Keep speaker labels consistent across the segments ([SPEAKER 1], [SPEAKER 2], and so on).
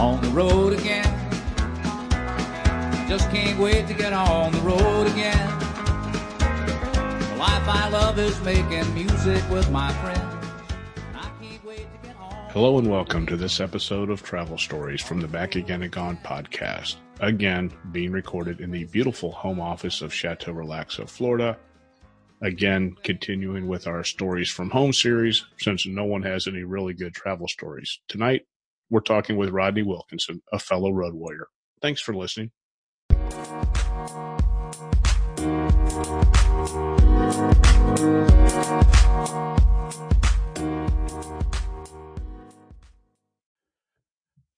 [SPEAKER 1] on the road again. Just can't wait to get on the road again. The life I love is making music with my friends.
[SPEAKER 2] Hello and welcome to this episode of Travel Stories from the Back Again and Gone podcast. Again, being recorded in the beautiful home office of Chateau Relaxo, Florida. Again, continuing with our Stories from Home series since no one has any really good travel stories. Tonight, we're talking with Rodney Wilkinson, a fellow road warrior. Thanks for listening.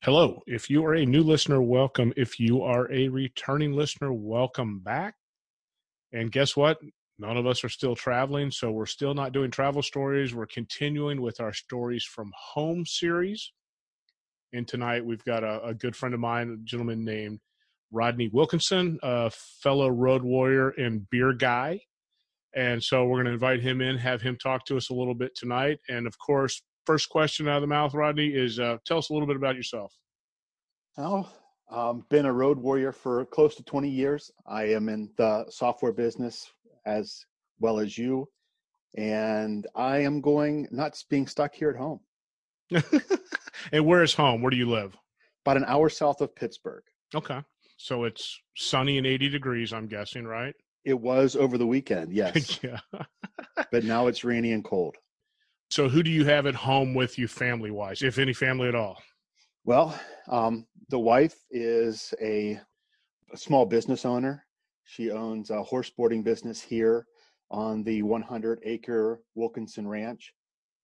[SPEAKER 2] Hello. If you are a new listener, welcome. If you are a returning listener, welcome back. And guess what? None of us are still traveling, so we're still not doing travel stories. We're continuing with our Stories from Home series. And tonight we've got a, a good friend of mine, a gentleman named Rodney Wilkinson, a fellow road warrior and beer guy. And so we're going to invite him in, have him talk to us a little bit tonight. And of course, first question out of the mouth, Rodney, is uh, tell us a little bit about yourself.
[SPEAKER 3] I've been a road warrior for close to 20 years. I am in the software business as well as you. And I am going, not being stuck here at home,
[SPEAKER 2] and where is home? Where do you live?
[SPEAKER 3] about an hour south of Pittsburgh.
[SPEAKER 2] Okay. So it's sunny and 80 degrees, I'm guessing, right?
[SPEAKER 3] It was over the weekend, yes,
[SPEAKER 2] yeah.
[SPEAKER 3] but now it's rainy and cold.
[SPEAKER 2] So who do you have at home with you family wise, if any family at all?
[SPEAKER 3] Well, um, the wife is a, a small business owner. She owns a horse boarding business here on the 100 acre Wilkinson Ranch.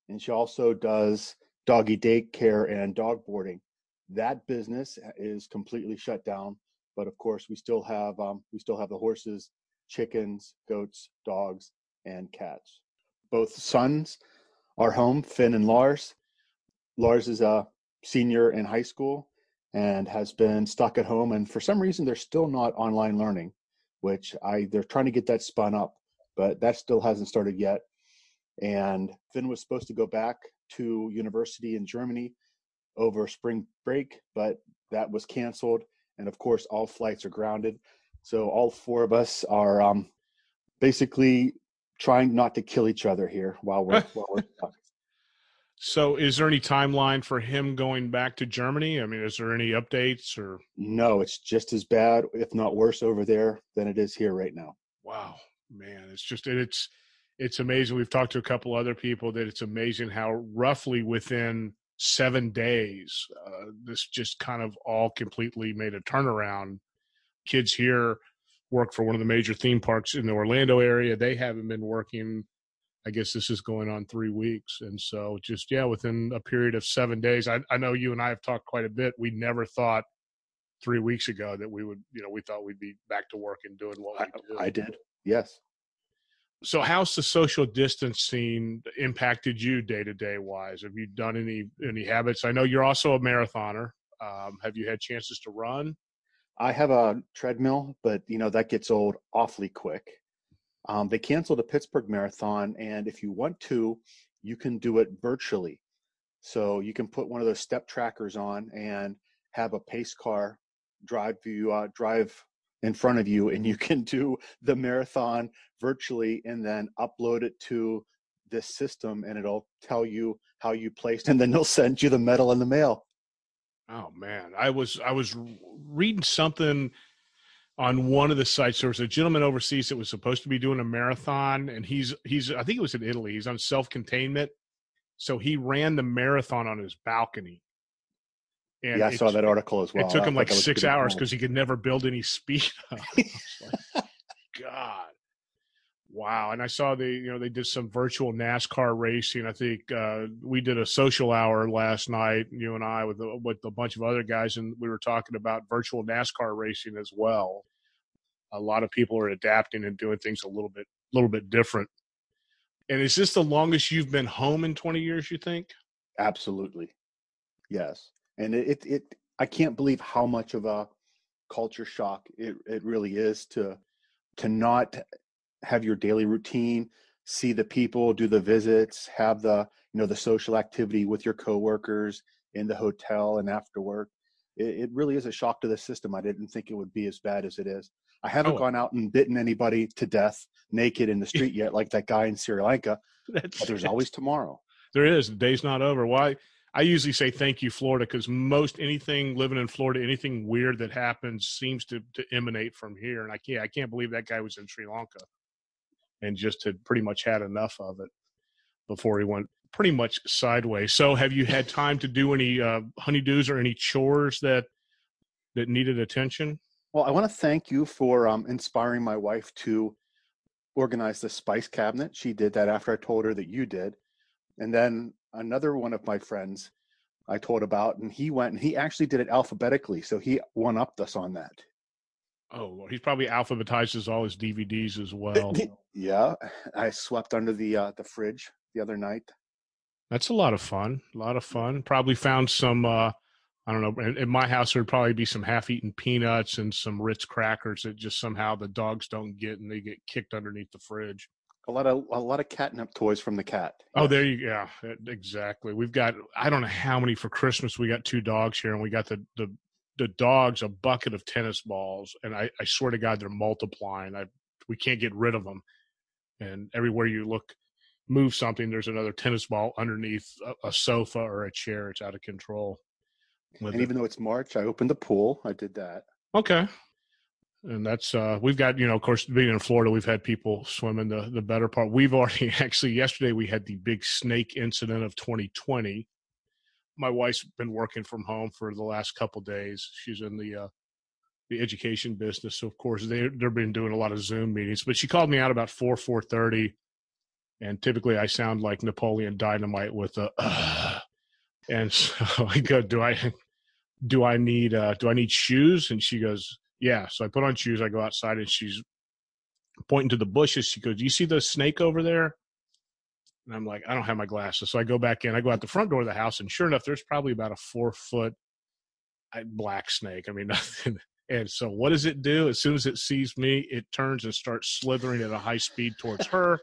[SPEAKER 3] And she also does doggy daycare and dog boarding. That business is completely shut down. But of course, we still have um, we still have the horses, chickens, goats, dogs, and cats. Both sons are home, Finn and Lars. Lars is a senior in high school and has been stuck at home and for some reason they're still not online learning which i they're trying to get that spun up but that still hasn't started yet and finn was supposed to go back to university in germany over spring break but that was canceled and of course all flights are grounded so all four of us are um, basically trying not to kill each other here while we're while we're stuck.
[SPEAKER 2] So is there any timeline for him going back to Germany? I mean, is there any updates or
[SPEAKER 3] No, it's just as bad, if not worse, over there than it is here right now.
[SPEAKER 2] wow, man, it's just it's it's amazing. We've talked to a couple other people that it's amazing how roughly within 7 days uh, this just kind of all completely made a turnaround. Kids here work for one of the major theme parks in the Orlando area. They haven't been working I guess this is going on three weeks. And so just, yeah, within a period of seven days, I, I know you and I have talked quite a bit. We never thought three weeks ago that we would, you know, we thought we'd be back to work and doing what
[SPEAKER 3] I,
[SPEAKER 2] we do.
[SPEAKER 3] I did. Yes.
[SPEAKER 2] So how's the social distancing impacted you day to day wise? Have you done any, any habits? I know you're also a marathoner. Um, have you had chances to run?
[SPEAKER 3] I have a treadmill, but you know that gets old awfully quick. Um, they canceled the Pittsburgh Marathon, and if you want to, you can do it virtually. So you can put one of those step trackers on and have a pace car drive you uh, drive in front of you, and you can do the marathon virtually, and then upload it to this system, and it'll tell you how you placed, and then they'll send you the medal in the mail.
[SPEAKER 2] Oh man, I was I was reading something on one of the sites. There was a gentleman overseas that was supposed to be doing a marathon, and he's he's I think it was in Italy. He's on self containment, so he ran the marathon on his balcony. And
[SPEAKER 3] yeah, I saw that article as well.
[SPEAKER 2] It took him like six hours because he could never build any speed up. Like, God. Wow. And I saw the, you know, they did some virtual NASCAR racing. I think uh, we did a social hour last night, you and I, with a, with a bunch of other guys, and we were talking about virtual NASCAR racing as well. A lot of people are adapting and doing things a little bit, a little bit different. And is this the longest you've been home in 20 years, you think?
[SPEAKER 3] Absolutely. Yes. And it, it, I can't believe how much of a culture shock it, it really is to to not have your daily routine, see the people, do the visits, have the you know the social activity with your coworkers in the hotel and after work. it, it really is a shock to the system. I didn't think it would be as bad as it is. I haven't
[SPEAKER 2] Oh.
[SPEAKER 3] gone out and bitten anybody to death naked in the street yet, like that guy in Sri Lanka.
[SPEAKER 2] That's,
[SPEAKER 3] But there's always tomorrow.
[SPEAKER 2] there is the day's not over. Why? I usually say thank you, Florida, because most anything living in Florida, anything weird that happens seems to, to emanate from here. And I can't, I can't believe that guy was in Sri Lanka and just had pretty much had enough of it before he went pretty much sideways. So, have you had time to do any uh, honeydews or any chores that that needed attention?
[SPEAKER 3] Well, I want to thank you for um, inspiring my wife to organize the spice cabinet. She did that after I told her that you did. And then another one of my friends I told about, and he went and he actually did it alphabetically. So he one upped us on that.
[SPEAKER 2] Oh, well, he's probably alphabetizes all his DVDs as well.
[SPEAKER 3] yeah, I swept under the uh, the fridge the other night.
[SPEAKER 2] That's a lot of fun. A lot of fun. Probably found some. uh I don't know. In, in my house, there'd probably be some half-eaten peanuts and some Ritz crackers that just somehow the dogs don't get, and they get kicked underneath the fridge.
[SPEAKER 3] A lot of a lot of catnip toys from the cat.
[SPEAKER 2] Oh, there you yeah, e- exactly. We've got I don't know how many for Christmas. We got two dogs here, and we got the the the dogs a bucket of tennis balls, and I I swear to God they're multiplying. I we can't get rid of them, and everywhere you look, move something, there's another tennis ball underneath a, a sofa or a chair. It's out of control.
[SPEAKER 3] And
[SPEAKER 2] it.
[SPEAKER 3] even though it's March, I opened the pool. I did that.
[SPEAKER 2] Okay. And that's uh we've got, you know, of course being in Florida, we've had people swimming the the better part. We've already actually yesterday we had the big snake incident of 2020. My wife's been working from home for the last couple days. She's in the uh the education business. So of course they they've been doing a lot of Zoom meetings. But she called me out about four, four thirty. And typically I sound like Napoleon Dynamite with a uh, and so I go, Do I do I need uh do I need shoes? And she goes, Yeah. So I put on shoes, I go outside and she's pointing to the bushes. She goes, Do you see the snake over there? And I'm like, I don't have my glasses. So I go back in, I go out the front door of the house, and sure enough, there's probably about a four foot black snake. I mean, nothing. And so what does it do? As soon as it sees me, it turns and starts slithering at a high speed towards her.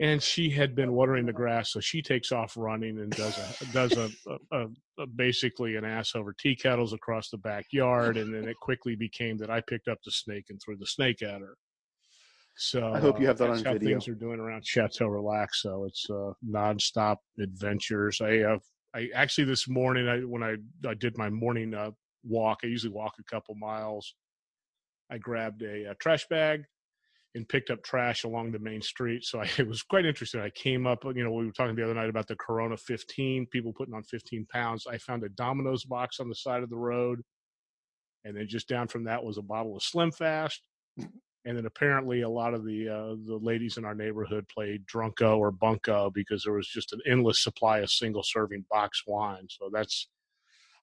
[SPEAKER 2] And she had been watering the grass, so she takes off running and does a does a, a, a basically an ass over tea kettles across the backyard, and then it quickly became that I picked up the snake and threw the snake at her. So
[SPEAKER 3] I hope you
[SPEAKER 2] uh,
[SPEAKER 3] have that
[SPEAKER 2] that's
[SPEAKER 3] on
[SPEAKER 2] how
[SPEAKER 3] video.
[SPEAKER 2] things are doing around Chateau Relax. So it's uh, nonstop adventures. I have I actually this morning I when I I did my morning uh, walk. I usually walk a couple miles. I grabbed a, uh trash bag and picked up trash along the main street. So I, it was quite interesting. I came up, you know, we were talking the other night about the Corona 15, people putting on 15 pounds. I found a Domino's box on the side of the road. And then just down from that was a bottle of Slim Fast. And then apparently a lot of the uh, the ladies in our neighborhood played Drunko or Bunko because there was just an endless supply of single serving box wine. So that's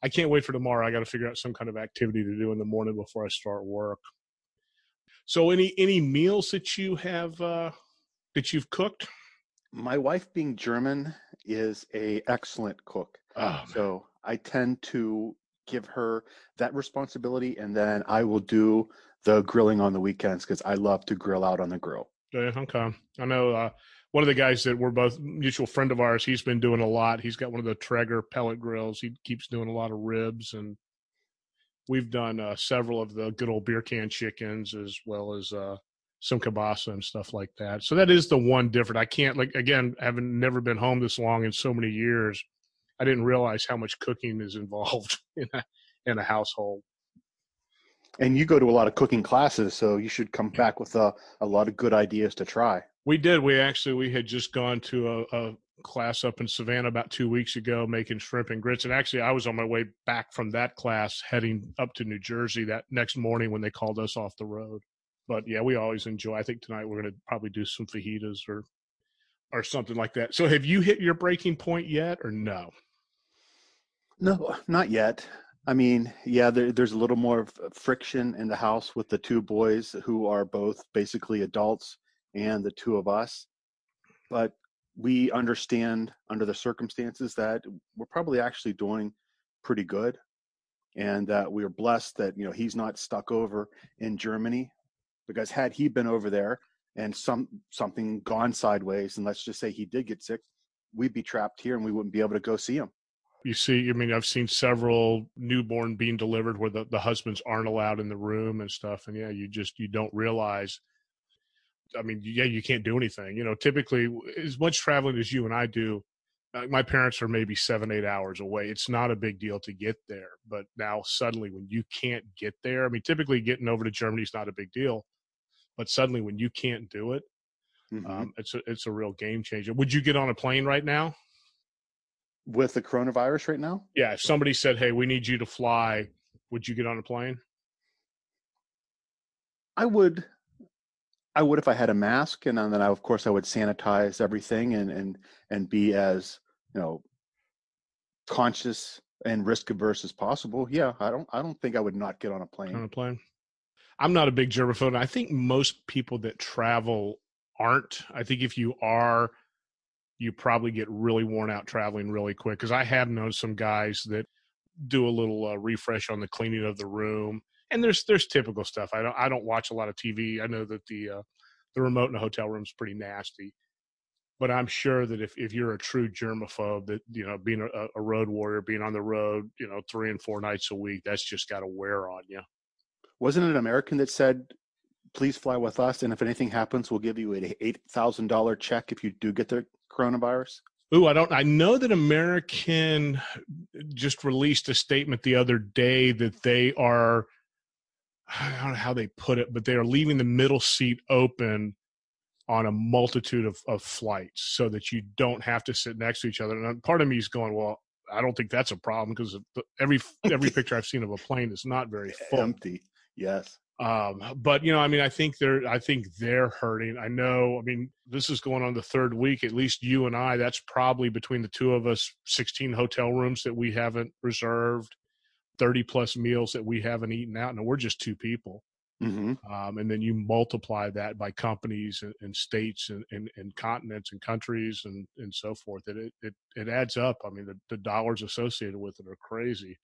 [SPEAKER 2] I can't wait for tomorrow. I got to figure out some kind of activity to do in the morning before I start work. So any any meals that you have uh, that you've cooked?
[SPEAKER 3] My wife, being German, is a excellent cook.
[SPEAKER 2] Oh,
[SPEAKER 3] So I tend to give her that responsibility, and then I will do the grilling on the weekends because I love to grill out on the grill.
[SPEAKER 2] Yeah, okay. I know uh, one of the guys that we're both mutual friend of ours. He's been doing a lot. He's got one of the Traeger pellet grills. He keeps doing a lot of ribs, and we've done uh, several of the good old beer can chickens as well as uh, some kielbasa and stuff like that. So that is the one different. I can't like again, having never been home this long in so many years. I didn't realize how much cooking is involved in a in a household.
[SPEAKER 3] And you go to a lot of cooking classes, so you should come back with a, a lot of good ideas to try.
[SPEAKER 2] We did. We actually we had just gone to a, a class up in Savannah about two weeks ago, making shrimp and grits. And actually, I was on my way back from that class, heading up to New Jersey that next morning when they called us off the road. But yeah, we always enjoy. I think tonight we're going to probably do some fajitas or or something like that. So, have you hit your breaking point yet, or no?
[SPEAKER 3] No, not yet. I mean, yeah, there, there's a little more friction in the house with the two boys who are both basically adults and the two of us. But we understand under the circumstances that we're probably actually doing pretty good. And that we are blessed that, you know, he's not stuck over in Germany because had he been over there and some something gone sideways, and let's just say he did get sick, we'd be trapped here and we wouldn't be able to go see him.
[SPEAKER 2] You see, I mean, I've seen several newborn being delivered where the, the husbands aren't allowed in the room and stuff. And yeah, you just, you don't realize. I mean, yeah, you can't do anything. You know, typically, as much traveling as you and I do, my parents are maybe seven, eight hours away. It's not a big deal to get there. But now, suddenly, when you can't get there, I mean, typically getting over to Germany is not a big deal. But suddenly, when you can't do it,
[SPEAKER 3] Mhm.
[SPEAKER 2] um, it's a it's a real game changer. Would you get on a plane right now?
[SPEAKER 3] With the coronavirus right now,
[SPEAKER 2] Yeah, if somebody said, "Hey, we need you to fly," would you get on a plane?
[SPEAKER 3] I would. I would if I had a mask, and then I, of course I would sanitize everything and and and be as you know conscious and risk averse as possible. Yeah, I don't I don't think I would not get on a plane.
[SPEAKER 2] on a plane. I'm not a big germaphobe. I think most people that travel aren't. I think if you are, you probably get really worn out traveling really quick. Because I have known some guys that do a little uh, refresh on the cleaning of the room, and there's there's typical stuff. I don't I don't watch a lot of TV. I know that the uh, the remote in a hotel room is pretty nasty. But I'm sure that if, if you're a true germaphobe, that you know, being a, a road warrior, being on the road, you know, three and four nights a week, that's just got to wear on you.
[SPEAKER 3] Wasn't it an American that said, "Please fly with us, and if anything happens, we'll give you a eight thousand dollar check if you do get the coronavirus"?
[SPEAKER 2] Ooh, I don't. I know that American just released a statement the other day that they are. I don't know how they put it, but they are leaving the middle seat open on a multitude of, of flights so that you don't have to sit next to each other. And part of me is going, well, I don't think that's a problem because every every picture I've seen of a plane is not very full.
[SPEAKER 3] Empty. Yes.
[SPEAKER 2] Um, but you know, I mean, I think they're, I think they're hurting. I know. I mean, this is going on the third week. At least you and I. That's probably between the two of us, sixteen hotel rooms that we haven't reserved, thirty plus meals that we haven't eaten out, and we're just two people.
[SPEAKER 3] hmm
[SPEAKER 2] Um, and then you multiply that by companies and, and states and, and, and continents and countries and, and so forth. It, it, it, it adds up. I mean, the, the dollars associated with it are crazy.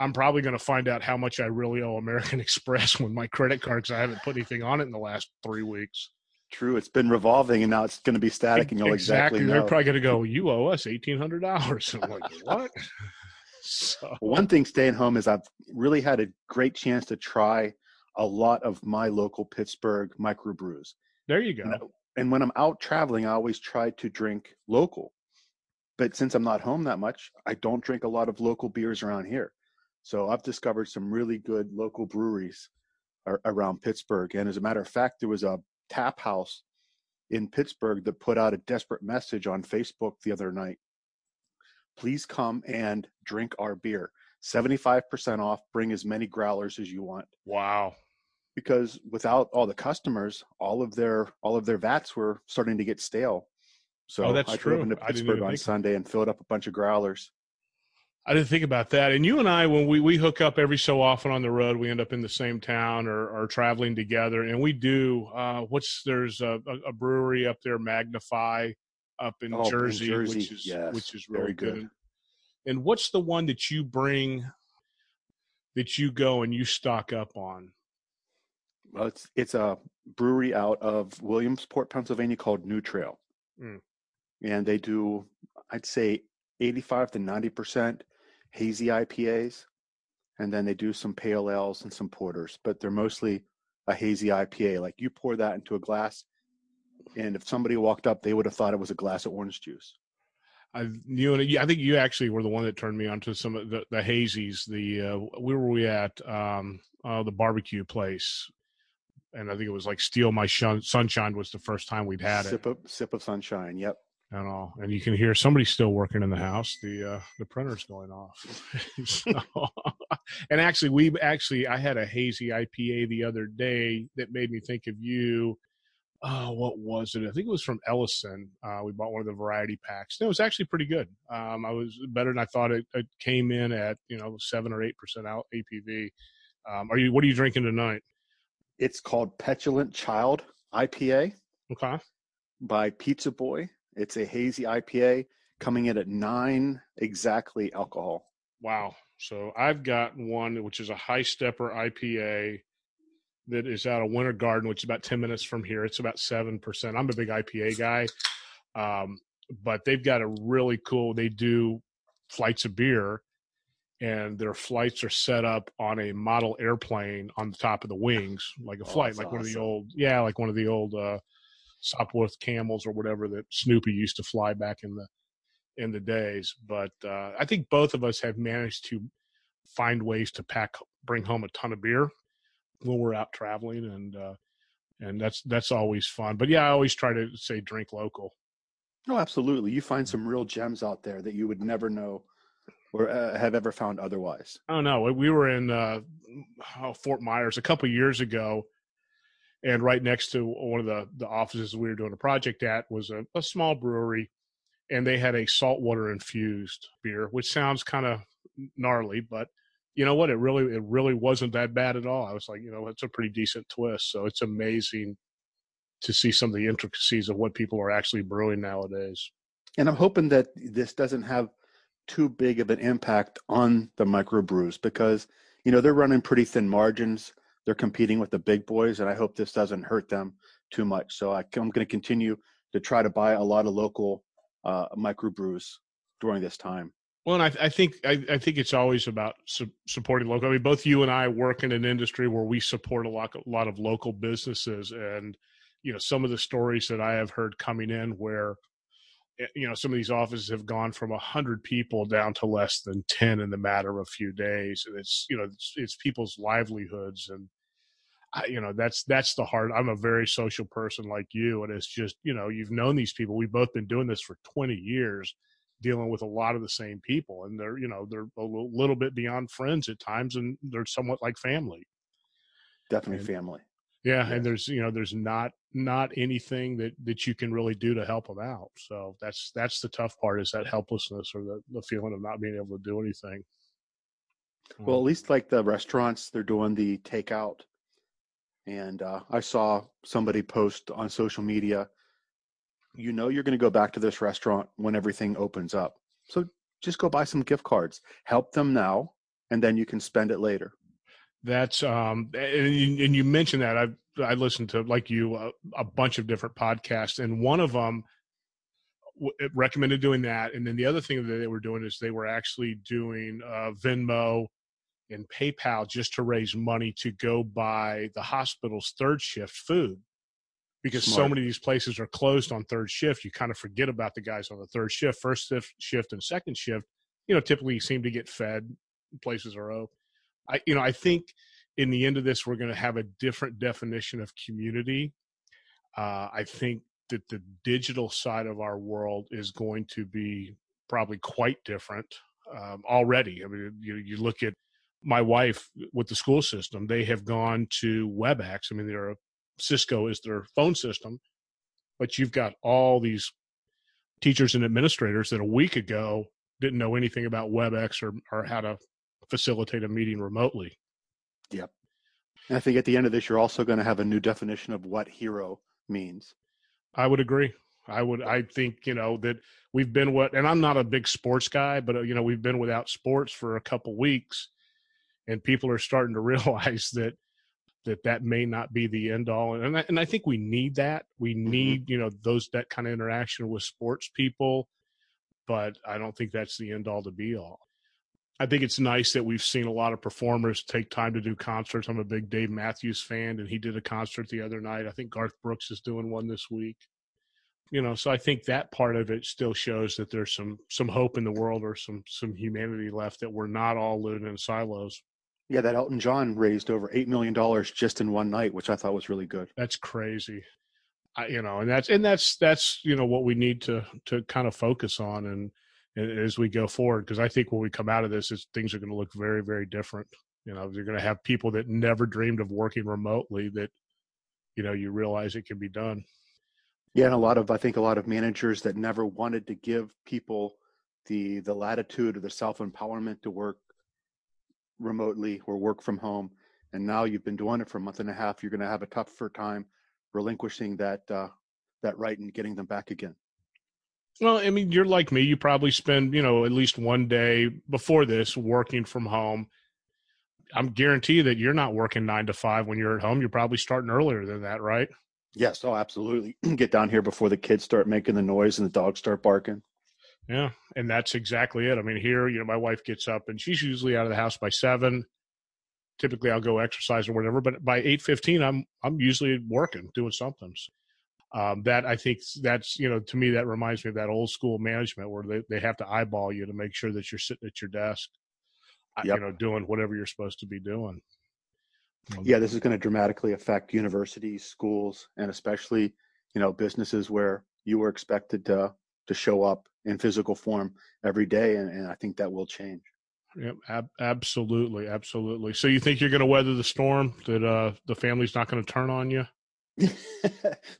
[SPEAKER 2] I'm probably going to find out how much I really owe American Express when my credit card, because I haven't put anything on it in the last three weeks.
[SPEAKER 3] True. It's been revolving, and now it's going to be static, and you'll exactly, know.
[SPEAKER 2] They're probably going to go, "You owe us eighteen hundred dollars." I'm like, "What?" so,
[SPEAKER 3] One thing staying home is I've really had a great chance to try a lot of my local Pittsburgh microbrews.
[SPEAKER 2] there you go.
[SPEAKER 3] And, and when I'm out traveling, I always try to drink local. But since I'm not home that much, I don't drink a lot of local beers around here. So I've discovered some really good local breweries ar- around Pittsburgh. And as a matter of fact, there was a tap house in Pittsburgh that put out a desperate message on Facebook the other night. Please come and drink our beer. 75% off. Bring as many growlers as you want
[SPEAKER 2] Wow.
[SPEAKER 3] because without all the customers, all of their all of their vats were starting to get stale. So
[SPEAKER 2] Oh, that's
[SPEAKER 3] I drove into Pittsburgh on Sunday and filled up a bunch of growlers.
[SPEAKER 2] I didn't think about that. And you and I, when we, we hook up every so often on the road, we end up in the same town or, or traveling together. And we do, uh, what's, there's a, a brewery up there, Magnify, up in
[SPEAKER 3] Oh, in
[SPEAKER 2] Jersey,
[SPEAKER 3] Jersey,
[SPEAKER 2] which is,
[SPEAKER 3] yes,
[SPEAKER 2] which is
[SPEAKER 3] very
[SPEAKER 2] really good.
[SPEAKER 3] good.
[SPEAKER 2] And, what's the one that you bring that you go and you stock up on?
[SPEAKER 3] Well, it's it's a brewery out of Williamsport, Pennsylvania called New Trail,
[SPEAKER 2] Mm.
[SPEAKER 3] and they do I'd say 85 to 90 percent hazy IPAs, and then they do some pale ales and some porters, but they're mostly a hazy IPA. Like you pour that into a glass, and if somebody walked up, they would have thought it was a glass of orange juice.
[SPEAKER 2] I you and I think you actually were the one that turned me on to some of the, the hazies. The uh, where were we at? Um, uh, the barbecue place, and I think it was like "Steal My Shun- Sunshine" was the first time we'd had it.
[SPEAKER 3] sip of sip of sunshine. Yep.
[SPEAKER 2] and all. And you can hear somebody still working in the house. The uh, the printer's going off. so, and actually, we actually I had a hazy IPA the other day that made me think of you. Oh, what was it? I think it was from Ellison. Uh, we bought one of the variety packs. It was actually pretty good. Um, I was better than I thought. It, it came in at you know seven or eight percent out ABV. Um, are you? What are you drinking tonight?
[SPEAKER 3] It's called Petulant Child IPA
[SPEAKER 2] Okay.
[SPEAKER 3] by Pizza Boy. It's a hazy IPA coming in at nine exactly alcohol.
[SPEAKER 2] Wow. So I've got one which is a high stepper IPA that is out of Winter Garden, which is about 10 minutes from here. It's about 7%. I'm a big IPA guy. Um, but they've got a really cool, they do flights of beer, and their flights are set up on a model airplane on the top of the wings, like a
[SPEAKER 3] Oh,
[SPEAKER 2] flight, like one of the old, yeah, like one of the old uh, Sopwith Camels or whatever that Snoopy used to fly back in the in the days. But uh, I think both of us have managed to find ways to pack, bring home a ton of beer when we're out traveling, and uh, and that's that's always fun. But yeah, I always try to say drink local.
[SPEAKER 3] No, absolutely. You find some real gems out there that you would never know or uh, have ever found otherwise.
[SPEAKER 2] Don't know. We were in uh, oh, Fort Myers a couple years ago, and right next to one of the the offices we were doing a project at was a, a small brewery, and they had a saltwater infused beer, which sounds kind of gnarly, but you know what? It really it really wasn't that bad at all. I was like, you know, it's a pretty decent twist. So it's amazing to see some of the intricacies of what people are actually brewing nowadays.
[SPEAKER 3] And I'm hoping that this doesn't have too big of an impact on the microbrews because, you know, they're running pretty thin margins. They're competing with the big boys, and I hope this doesn't hurt them too much. So I, I'm going to continue to try to buy a lot of local uh, microbrews during this time.
[SPEAKER 2] Well, and I, I think I, I think it's always about su- supporting local. I mean, both you and I work in an industry where we support a lot, a lot of local businesses, and you know, some of the stories that I have heard coming in where, eh, you know, some of these offices have gone from a hundred people down to less than ten in the matter of a few days, and it's you know, it's, it's people's livelihoods, and I, you know, that's that's the hard. I'm a very social person like you, and it's just you know, you've known these people. We've both been doing this for 20 years dealing with a lot of the same people and they're you know they're a little, little bit beyond friends at times and they're somewhat like family
[SPEAKER 3] Definitely
[SPEAKER 2] And-
[SPEAKER 3] family.
[SPEAKER 2] yeah
[SPEAKER 3] Yes.
[SPEAKER 2] and there's you know there's not not anything that that you can really do to help them out so that's that's the tough part is that helplessness or the, the feeling of not being able to do anything
[SPEAKER 3] Well, at least like the restaurants, they're doing the takeout. And uh, I saw somebody post on social media, you know, you're going to go back to this restaurant when everything opens up. So just go buy some gift cards, help them now, and then you can spend it later.
[SPEAKER 2] that's um and you, and you mentioned that i i listened to like you a, a bunch of different podcasts and one of them w- recommended doing that and then the other thing that they were doing is they were actually doing uh, venmo and paypal just to raise money to go buy the hospital's third shift food because so many of these places are closed on third shift you kind of forget about the guys on the third shift first shift, shift and second shift you know typically seem to get fed places are open I, you know, I think in the end of this, we're going to have a different definition of community. Uh, I think that the digital side of our world is going to be probably quite different um, already. I mean, you, you look at my wife with the school system; they have gone to WebEx. I mean, they're Cisco is their phone system, but you've got all these teachers and administrators that a week ago didn't know anything about WebEx or or how to facilitate a meeting remotely.
[SPEAKER 3] And I think at the end of this, you're also going to have a new definition of what hero means.
[SPEAKER 2] I would agree. I would. I think you know that we've been what, and I'm not a big sports guy, but you know we've been without sports for a couple weeks, and people are starting to realize that that that may not be the end all. And I, and I think we need that. We mm-hmm. need you know those that kind of interaction with sports people, but I don't think that's the end all to be all. I think it's nice that we've seen a lot of performers take time to do concerts. I'm a big Dave Matthews fan, and he did a concert the other night. I think Garth Brooks is doing one this week. You know, so I think that part of it still shows that there's some some hope in the world or some some humanity left that we're not all living in silos.
[SPEAKER 3] Yeah, that Elton John raised over $8 million just in one night, which I thought was really good.
[SPEAKER 2] That's crazy. I, you know, and that's and that's that's you know what we need to to kind of focus on and, and as we go forward because I think when we come out of this, is things are going to look very very different. You know, you're going to have people that never dreamed of working remotely that you know you realize it can be done.
[SPEAKER 3] Yeah, and a lot of I think a lot of managers that never wanted to give people the the latitude or the self empowerment to work remotely or work from home, and now you've been doing it for a month and a half. You're going to have a tougher time relinquishing that uh, that right and getting them back again.
[SPEAKER 2] Well, I mean, you're like me. You probably spend, you know, at least one day before this working from home. I'm guarantee that you're not working nine to five when you're at home. You're probably starting earlier than that, right?
[SPEAKER 3] Yes, oh, absolutely. Get down here before the kids start making the noise and the dogs start barking.
[SPEAKER 2] Yeah, and that's exactly it. I mean, here, you know, my wife gets up and she's usually out of the house by seven. Typically, I'll go exercise or whatever, but by eight fifteen, I'm I'm usually working, doing something. Um, that I think that's you know to me that reminds me of that old school management where they, they have to eyeball you to make sure that you're sitting at your desk, uh,
[SPEAKER 3] Yep.
[SPEAKER 2] you know, doing whatever you're supposed to be doing. Um,
[SPEAKER 3] Yeah, this is going to dramatically affect universities, schools, and especially you know businesses where you were expected to to show up in physical form every day, and, and I think that will change.
[SPEAKER 2] Yep, ab- absolutely, absolutely. So you think you're going to weather the storm? That uh, the family's not going to turn on you?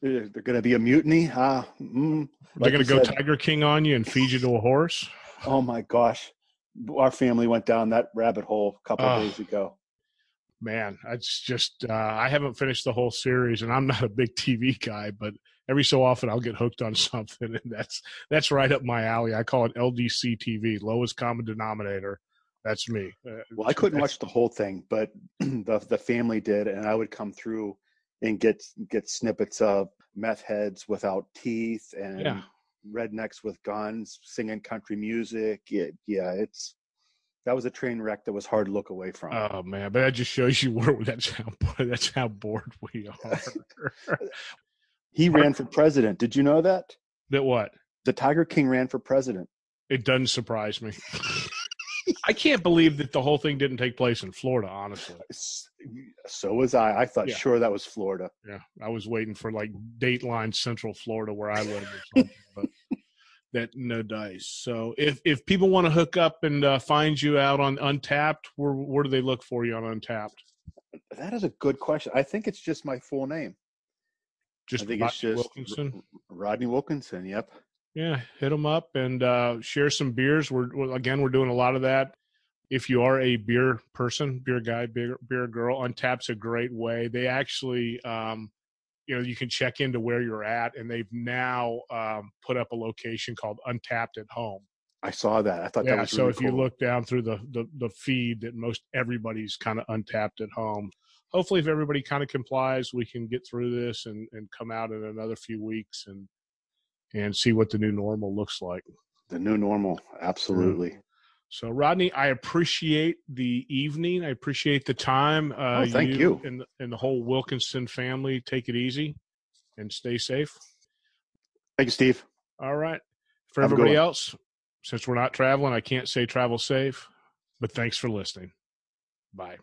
[SPEAKER 3] They're going to be a mutiny. Ah, mm,
[SPEAKER 2] They're
[SPEAKER 3] Like
[SPEAKER 2] going to go
[SPEAKER 3] said-
[SPEAKER 2] Tiger King on you and feed you to a horse?
[SPEAKER 3] oh my gosh, our family went down that rabbit hole a couple
[SPEAKER 2] Ah.
[SPEAKER 3] days ago.
[SPEAKER 2] Man, it's just uh, I haven't finished the whole series, and I'm not a big TV guy, but every so often I'll get hooked on something, and that's that's right up my alley. I call it LDC TV, lowest common denominator. That's me. Uh,
[SPEAKER 3] Well, I couldn't watch the whole thing, but the the family did, and I would come through and get get snippets of meth heads without teeth and
[SPEAKER 2] Yeah.
[SPEAKER 3] rednecks with guns singing country music. Yeah, yeah, it's that was a train wreck that was hard to look away from.
[SPEAKER 2] Oh man, but that just shows you where that's how that's how bored we are.
[SPEAKER 3] He ran for president. Did you know that?
[SPEAKER 2] that what?
[SPEAKER 3] The Tiger King ran for president.
[SPEAKER 2] It doesn't surprise me. I can't believe that the whole thing didn't take place in Florida. Honestly,
[SPEAKER 3] So was I. I thought
[SPEAKER 2] Yeah.
[SPEAKER 3] sure that was Florida.
[SPEAKER 2] yeah, I was waiting for like Dateline Central Florida where I live but that no dice. So if if people want to hook up and uh, find you out on Untappd, where where do they look for you on Untappd?
[SPEAKER 3] That is a good question. I think it's just my full name.
[SPEAKER 2] Just
[SPEAKER 3] I think
[SPEAKER 2] Rodney
[SPEAKER 3] it's just
[SPEAKER 2] Wilkinson.
[SPEAKER 3] Rodney Wilkinson. Yep.
[SPEAKER 2] Yeah, hit them up and uh, share some beers. We're again, we're doing a lot of that. If you are a beer person, beer guy, beer beer girl, Untappd's a great way. They actually, um, you know, you can check into where you're at, and they've now um, put up a location called Untapped at Home.
[SPEAKER 3] I saw that. I thought that
[SPEAKER 2] Yeah,
[SPEAKER 3] was
[SPEAKER 2] so
[SPEAKER 3] really
[SPEAKER 2] if you look down through the the, the feed, that most everybody's kind of untapped at home. Hopefully, if everybody kind of complies, we can get through this and and come out in another few weeks and and see what the new normal looks like.
[SPEAKER 3] the new normal, absolutely.
[SPEAKER 2] So, Rodney, I appreciate the evening. I appreciate the time. Uh,
[SPEAKER 3] Oh, thank you.
[SPEAKER 2] And, the- and the whole Wilkinson family. Take it easy and stay safe.
[SPEAKER 3] Thank you, Steve.
[SPEAKER 2] All right. For
[SPEAKER 3] Have
[SPEAKER 2] everybody else, since we're not traveling, I can't say travel safe, but thanks for listening. Bye.